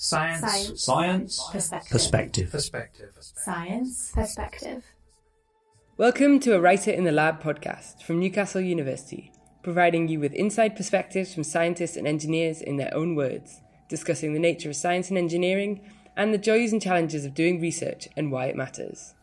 Science. Science. Science. Perspective. Perspective. Perspective. Science. Perspective. Welcome to a Writer in the Lab podcast from Newcastle University, providing you with inside perspectives from scientists and engineers in their own words, discussing the nature of science and engineering and the joys and challenges of doing research and why it matters.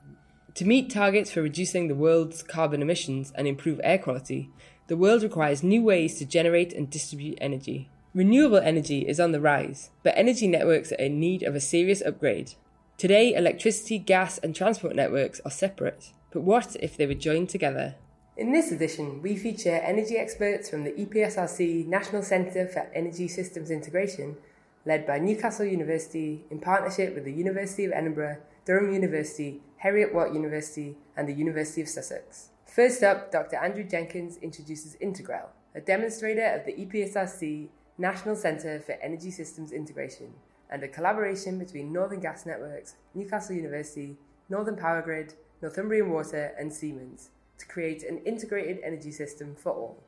To meet targets for reducing the world's carbon emissions and improve air quality, the world requires new ways to generate and distribute energy. Renewable energy is on the rise, but energy networks are in need of a serious upgrade. Today, electricity, gas, and transport networks are separate, but what if they were joined together? In this edition, we feature energy experts from the EPSRC National Centre for Energy Systems Integration, led by Newcastle University in partnership with the University of Edinburgh, Durham University, Heriot Watt University, and the University of Sussex. First up, Dr. Andrew Jenkins introduces Integral, a demonstrator of the EPSRC National Centre for Energy Systems Integration, and a collaboration between Northern Gas Networks, Newcastle University, Northern Powergrid, Northumbrian Water, and Siemens to create an integrated energy system for all.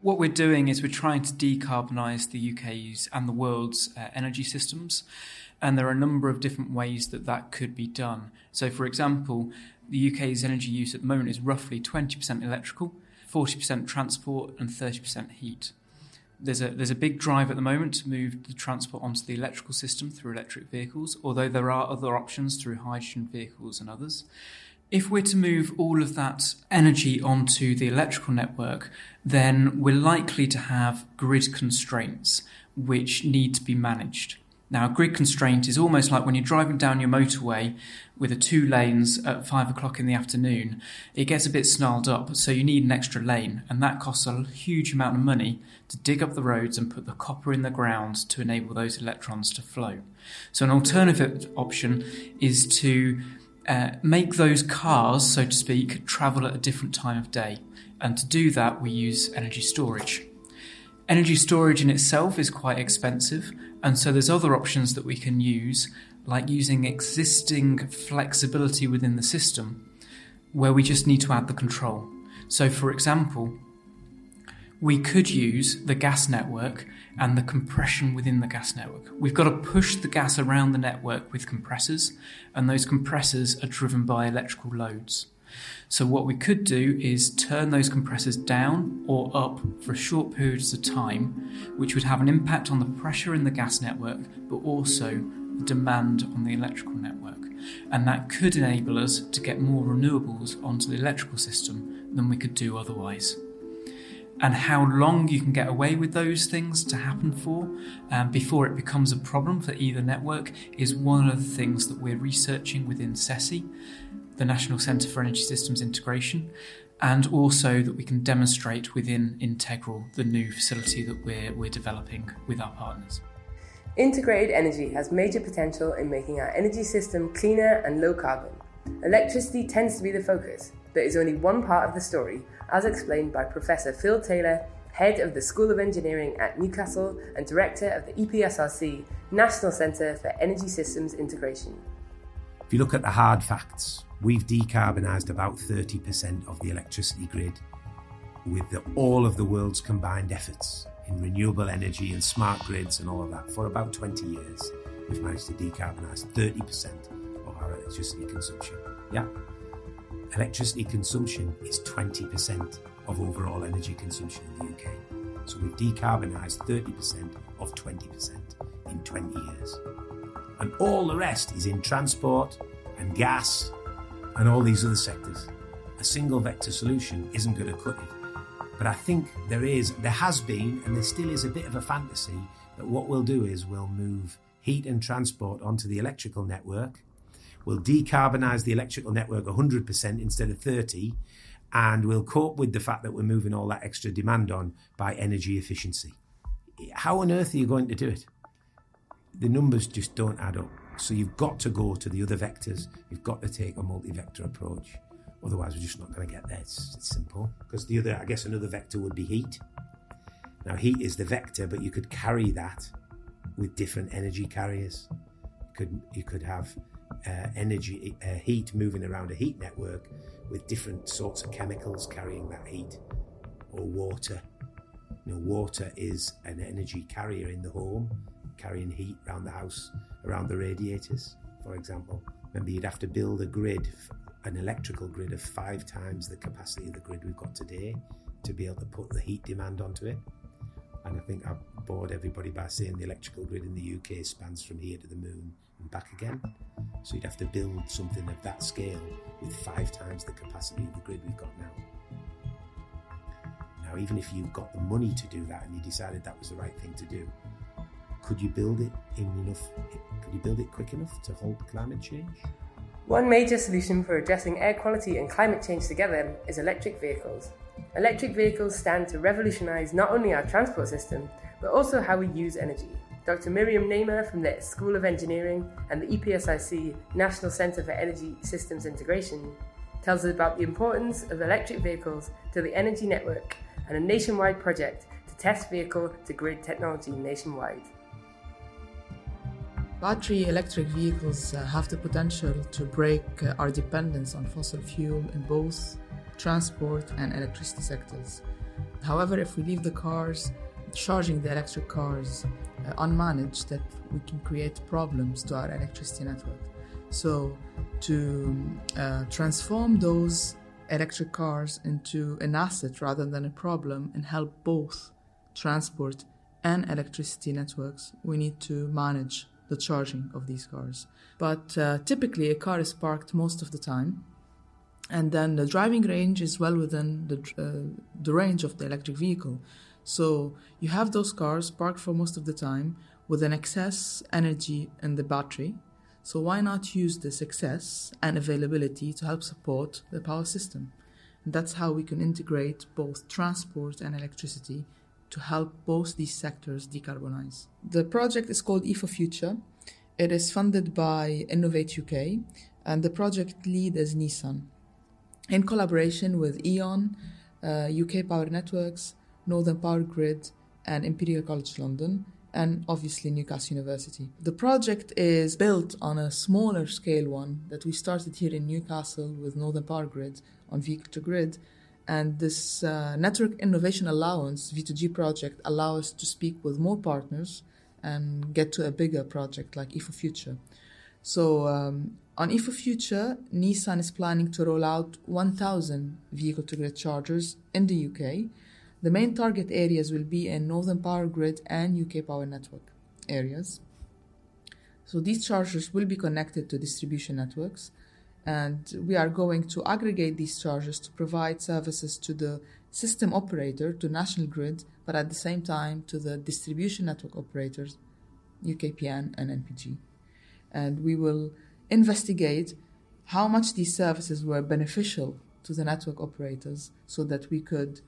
What we're doing is we're trying to decarbonise the UK's and the world's uh, energy systems, and there are a number of different ways that that could be done. So, for example, the UK's energy use at the moment is roughly 20% electrical, 40% transport, and 30% heat. There's a there's a big drive at the moment to move the transport onto the electrical system through electric vehicles, although there are other options through hydrogen vehicles and others. If we're to move all of that energy onto the electrical network, then we're likely to have grid constraints which need to be managed. Now, a grid constraint is almost like when you're driving down your motorway with a two lanes at five o'clock in the afternoon, it gets a bit snarled up, so you need an extra lane, and that costs a huge amount of money to dig up the roads and put the copper in the ground to enable those electrons to flow. So, an alternative option is to uh, make those cars, so to speak, travel at a different time of day. And to do that, we use energy storage. Energy storage in itself is quite expensive, and so there's other options that we can use, like using existing flexibility within the system, where we just need to add the control. So, for example, we could use the gas network and the compression within the gas network. We've got to push the gas around the network with compressors, and those compressors are driven by electrical loads. So, what we could do is turn those compressors down or up for short periods of time, which would have an impact on the pressure in the gas network, but also the demand on the electrical network. And that could enable us to get more renewables onto the electrical system than we could do otherwise and how long you can get away with those things to happen for um, before it becomes a problem for either network is one of the things that we're researching within CESI, the National Centre for Energy Systems Integration, and also that we can demonstrate within Integral, the new facility that we're, we're developing with our partners. Integrated energy has major potential in making our energy system cleaner and low carbon. Electricity tends to be the focus, but is only one part of the story, as explained by Professor Phil Taylor, head of the School of Engineering at Newcastle and director of the EPSRC National Centre for Energy Systems Integration. If you look at the hard facts, we've decarbonised about 30% of the electricity grid with the, all of the world's combined efforts in renewable energy and smart grids and all of that. For about 20 years, we've managed to decarbonise 30% of our electricity consumption. Yeah. Electricity consumption is 20% of overall energy consumption in the UK. So we've decarbonised 30% of 20% in 20 years. And all the rest is in transport and gas and all these other sectors. A single vector solution isn't going to cut it. But I think there is, there has been, and there still is a bit of a fantasy that what we'll do is we'll move heat and transport onto the electrical network. We'll decarbonise the electrical network 100% instead of 30, and we'll cope with the fact that we're moving all that extra demand on by energy efficiency. How on earth are you going to do it? The numbers just don't add up. So you've got to go to the other vectors. You've got to take a multi-vector approach. Otherwise, we're just not going to get there. It's, it's simple. Because the other, I guess, another vector would be heat. Now, heat is the vector, but you could carry that with different energy carriers. You could you could have uh, energy uh, heat moving around a heat network with different sorts of chemicals carrying that heat, or water. You know, water is an energy carrier in the home, carrying heat around the house, around the radiators, for example. Remember, you'd have to build a grid, an electrical grid of five times the capacity of the grid we've got today to be able to put the heat demand onto it. And I think I've bored everybody by saying the electrical grid in the UK spans from here to the moon and back again. So you'd have to build something of that scale with five times the capacity of the grid we've got now. Now, even if you've got the money to do that and you decided that was the right thing to do, could you build it in enough? Could you build it quick enough to hold climate change? One major solution for addressing air quality and climate change together is electric vehicles. Electric vehicles stand to revolutionise not only our transport system, but also how we use energy. Dr. Myriam Neaimeh from the School of Engineering and the EPSRC National Centre for Energy Systems Integration tells us about the importance of electric vehicles to the energy network and a nationwide project to test vehicle to grid technology nationwide. Battery electric vehicles uh, have the potential to break uh, our dependence on fossil fuel in both transport and electricity sectors. However, if we leave the cars, charging the electric cars uh, unmanaged, that we can create problems to our electricity network. So, to uh, transform those electric cars into an asset rather than a problem and help both transport and electricity networks, we need to manage the charging of these cars. But uh, typically, a car is parked most of the time, and then the driving range is well within the, uh, the range of the electric vehicle. So you have those cars parked for most of the time with an excess energy in the battery. So why not use this excess and availability to help support the power system? And that's how we can integrate both transport and electricity to help both these sectors decarbonize. The project is called E4Future. It is funded by Innovate UK, and the project lead is Nissan. In collaboration with E.ON, uh, UK Power Networks, Northern Powergrid, and Imperial College London, and obviously Newcastle University. The project is built on a smaller scale one that we started here in Newcastle with Northern Powergrid on vehicle to grid and this uh, Network Innovation Allowance, V2G project, allows us to speak with more partners and get to a bigger project like E4Future. So um, on E4Future, Nissan is planning to roll out 1,000 vehicle to grid chargers in the UK. The main target areas will be in Northern Powergrid and UK Power Network areas. So these chargers will be connected to distribution networks and we are going to aggregate these charges to provide services to the system operator, to National Grid, but at the same time to the distribution network operators, UKPN and NPG. And we will investigate how much these services were beneficial to the network operators so that we could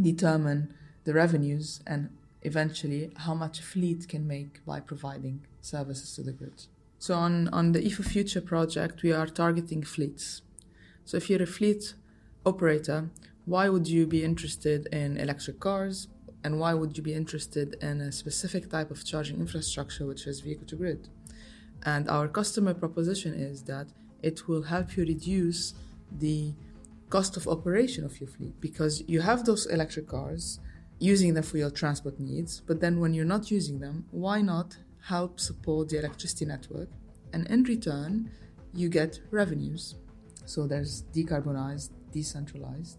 determine the revenues and eventually how much a fleet can make by providing services to the grid. So on, on the E4Future project, we are targeting fleets. So if you're a fleet operator, why would you be interested in electric cars? And why would you be interested in a specific type of charging infrastructure, which is vehicle to grid? And our customer proposition is that it will help you reduce the cost of operation of your fleet because you have those electric cars using them for your transport needs, but then when you're not using them, why not help support the electricity network, and in return, you get revenues. So there's decarbonized, decentralized,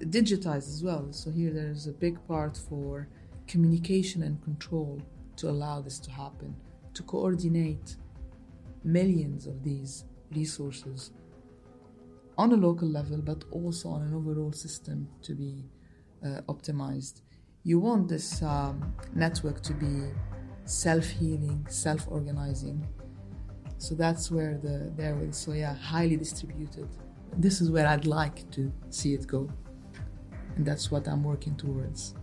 digitized as well. So here there's a big part for communication and control to allow this to happen, to coordinate millions of these resources on a local level, but also on an overall system to be uh, optimized. You want this um, network to be self healing, self organizing. So that's where the there was so yeah, highly distributed. This is where I'd like to see it go. And that's what I'm working towards.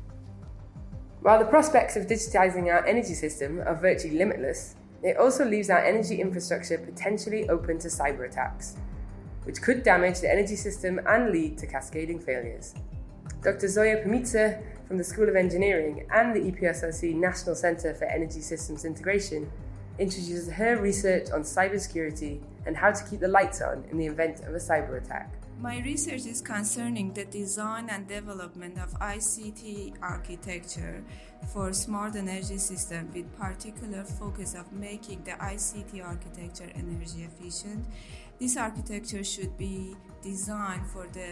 While the prospects of digitizing our energy system are virtually limitless, it also leaves our energy infrastructure potentially open to cyber attacks, which could damage the energy system and lead to cascading failures. Dr. Zoya Pourmirza from the School of Engineering and the EPSRC National Centre for Energy Systems Integration introduces her research on cybersecurity and how to keep the lights on in the event of a cyber attack. My research is concerning the design and development of ICT architecture for smart energy system with particular focus of making the ICT architecture energy efficient. This architecture should be designed for the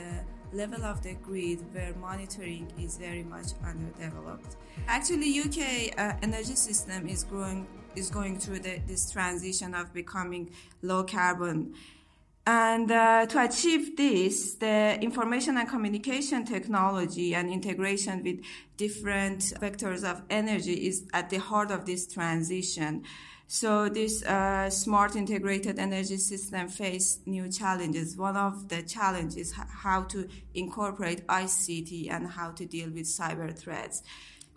level of the grid where monitoring is very much underdeveloped. Actually, UK uh, energy system is growing is going through the, this transition of becoming low carbon and uh, to achieve this, the information and communication technology and integration with different vectors of energy is at the heart of this transition. So this uh, smart integrated energy system face new challenges. One of the challenges is how to incorporate ICT and how to deal with cyber threats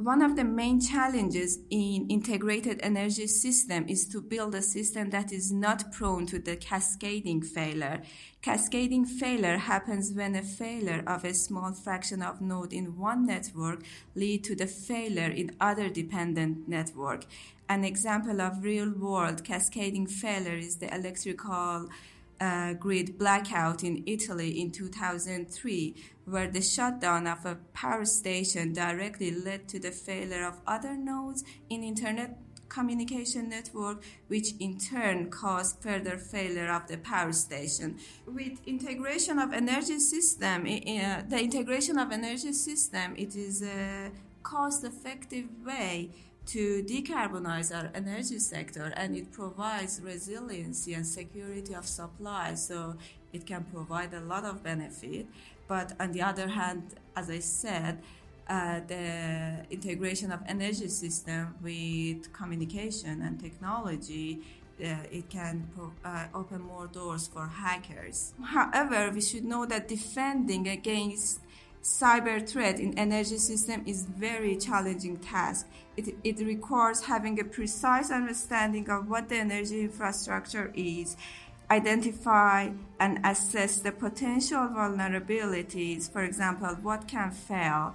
one of the main challenges in integrated energy system is to build a system that is not prone to the cascading failure. Cascading failure happens when a failure of a small fraction of node in one network lead to the failure in other dependent network. An example of real world cascading failure is the electrical uh, grid blackout in Italy in 2003, where the shutdown of a power station directly led to the failure of other nodes in internet communication network, which in turn caused further failure of the power station. With integration of energy system, uh, the integration of energy system, it is a cost-effective way to decarbonize our energy sector and it provides resiliency and security of supply so it can provide a lot of benefit but on the other hand as i said uh, the integration of energy system with communication and technology uh, it can uh, open more doors for hackers. However, we should know that defending against cyber threat in energy system is very challenging task. It, it requires having a precise understanding of what the energy infrastructure is, identify and assess the potential vulnerabilities. For example, what can fail.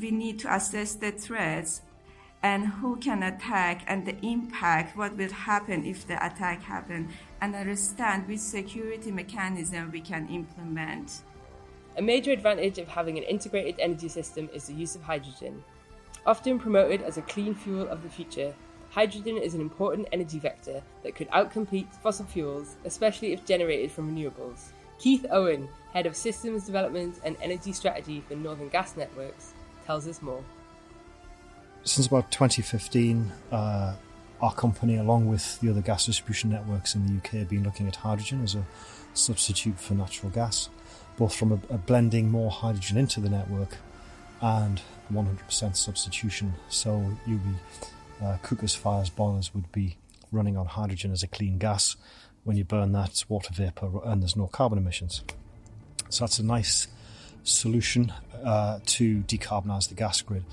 We need to assess the threats and who can attack and the impact, what will happen if the attack happen, and understand which security mechanism we can implement. A major advantage of having an integrated energy system is the use of hydrogen. Often promoted as a clean fuel of the future, hydrogen is an important energy vector that could outcompete fossil fuels, especially if generated from renewables. Keith Owen, Head of Systems Development and Energy Strategy for Northern Gas Networks, tells us more. Since about 2015, uh, our company, along with the other gas distribution networks in the UK, have been looking at hydrogen as a substitute for natural gas both from a, a blending more hydrogen into the network and 100% substitution. So you'll be, uh, cookers, fires, boilers would be running on hydrogen as a clean gas. When you burn that, it's water vapor and there's no carbon emissions. So that's a nice solution uh, to decarbonise the gas grid.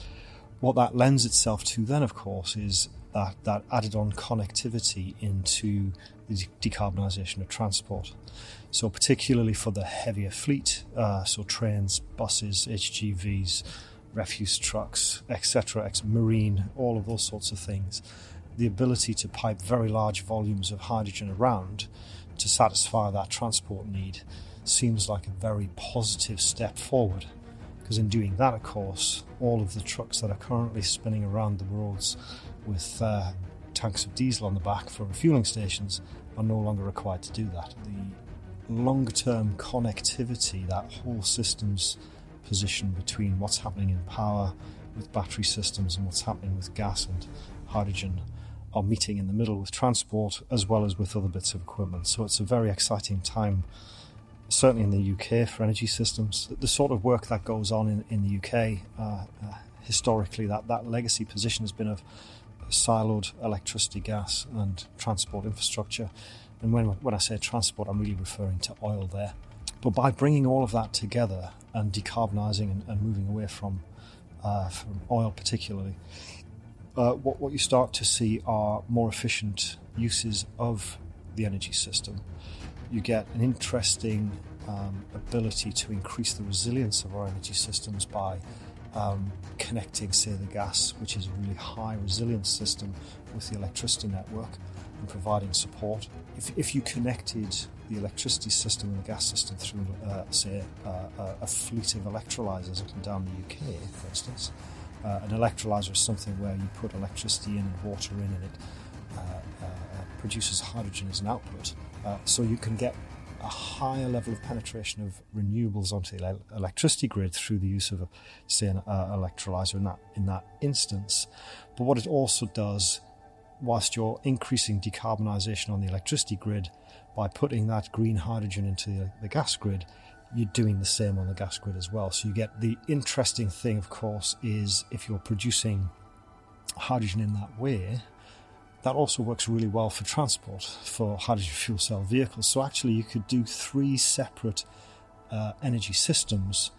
What that lends itself to then, of course, is that, that added on connectivity into the decarbonisation of transport. So, particularly for the heavier fleet, uh, so trains, buses, HGVs, refuse trucks, etc., marine, all of those sorts of things, the ability to pipe very large volumes of hydrogen around to satisfy that transport need seems like a very positive step forward. Because in doing that, of course, all of the trucks that are currently spinning around the roads with uh, tanks of diesel on the back for refueling stations are no longer required to do that. The long term connectivity, that whole system's position between what's happening in power with battery systems and what's happening with gas and hydrogen are meeting in the middle with transport as well as with other bits of equipment. So it's a very exciting time, certainly in the UK, for energy systems. The sort of work that goes on in, in the UK, uh, uh, historically, that, that legacy position has been of siloed electricity, gas, and transport infrastructure. And when, when I say transport, I'm really referring to oil there. But by bringing all of that together and decarbonising and, and, moving away from, uh, from oil, particularly, uh, what, what you start to see are more efficient uses of the energy system. You get an interesting um, ability to increase the resilience of our energy systems by um, connecting, say, the gas, which is a really high resilience system, with the electricity network. and providing support. If, if you connected the electricity system and the gas system through, uh, say, uh, a fleet of electrolyzers up and down the UK, for instance, uh, an electrolyzer is something where you put electricity in and water in and it uh, uh, produces hydrogen as an output. Uh, so you can get a higher level of penetration of renewables onto the electricity grid through the use of, a, say, an uh, electrolyzer in that in that instance. But what it also does, whilst you're increasing decarbonisation on the electricity grid by putting that green hydrogen into the, the gas grid, you're doing the same on the gas grid as well. So you get the interesting thing, of course, is if you're producing hydrogen in that way, that also works really well for transport, for hydrogen fuel cell vehicles. So actually, you could do three separate uh, energy systems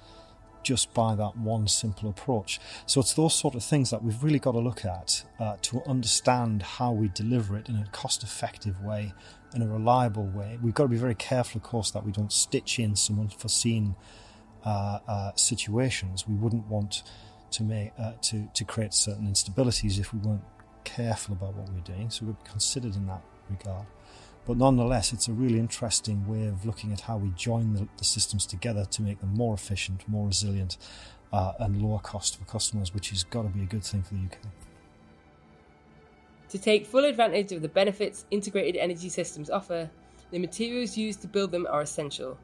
just by that one simple approach. So it's those sort of things that we've really got to look at uh, to understand how we deliver it in a cost effective way, in a reliable way. We've got to be very careful, of course, that we don't stitch in some unforeseen uh, uh, situations. We wouldn't want to make uh, to to create certain instabilities if we weren't careful about what we're doing, so we're considered in that regard. But nonetheless, it's a really interesting way of looking at how we join the, the systems together to make them more efficient, more resilient, uh, and lower cost for customers, which has got to be a good thing for the UK. To take full advantage of the benefits integrated energy systems offer, the materials used to build them are essential,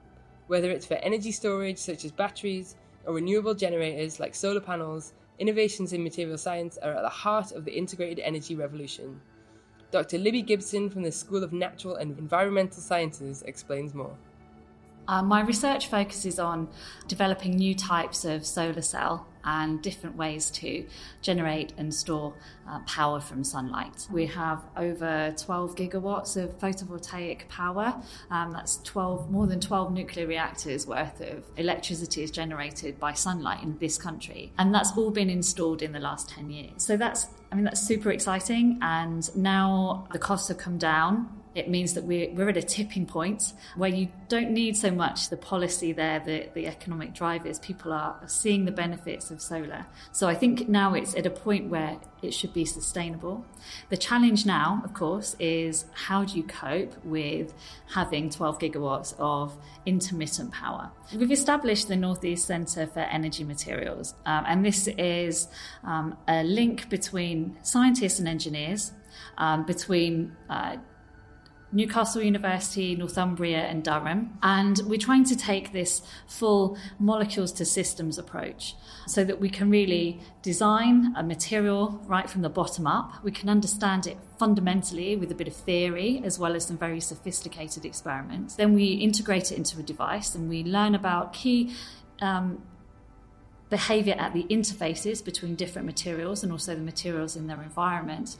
whether it's for energy storage such as batteries or renewable generators like solar panels Innovations in material science are at the heart of the integrated energy revolution. Dr. Libby Gibson from the School of Natural and Environmental Sciences explains more. Uh, my research focuses on developing new types of solar cell and different ways to generate and store uh, power from sunlight. We have over 12 gigawatts of photovoltaic power. Um, that's 12, more than 12 nuclear reactors worth of electricity is generated by sunlight in this country, and that's all been installed in the last 10 years. So that's, I mean, that's super exciting. And now the costs have come down it means that we're, we're at a tipping point where you don't need so much the policy there, the, the economic drivers. People are seeing the benefits of solar. So I think now it's at a point where it should be sustainable. The challenge now, of course, is how do you cope with having 12 gigawatts of intermittent power? We've established the Northeast Centre for Energy Materials, um, and this is um, a link between scientists and engineers, um, between uh, Newcastle University, Northumbria, and Durham. And we're trying to take this full molecules to systems approach so that we can really design a material right from the bottom up. We can understand it fundamentally with a bit of theory as well as some very sophisticated experiments. Then we integrate it into a device and we learn about key. Um, behavior at the interfaces between different materials and also the materials in their environment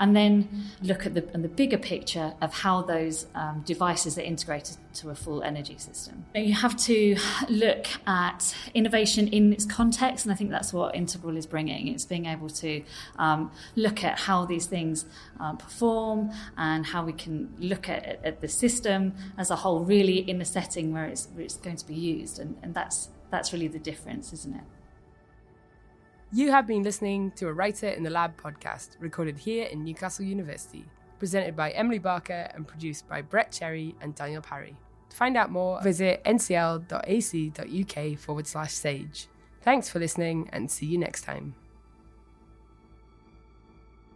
and then look at the, the bigger picture of how those um, devices are integrated to a full energy system. You have to look at innovation in its context, and I think that's what Integral is bringing. It's being able to um, look at how these things uh, perform and how we can look at, at, the system as a whole, really in the setting where it's, where it's going to be used, and, and that's that's really the difference, isn't it? You have been listening to a Writer in the Lab podcast recorded here in Newcastle University, presented by Emily Barker and produced by Brett Cherry and Daniel Parry. To find out more, visit ncl.ac.uk forward slash sage. Thanks for listening and see you next time.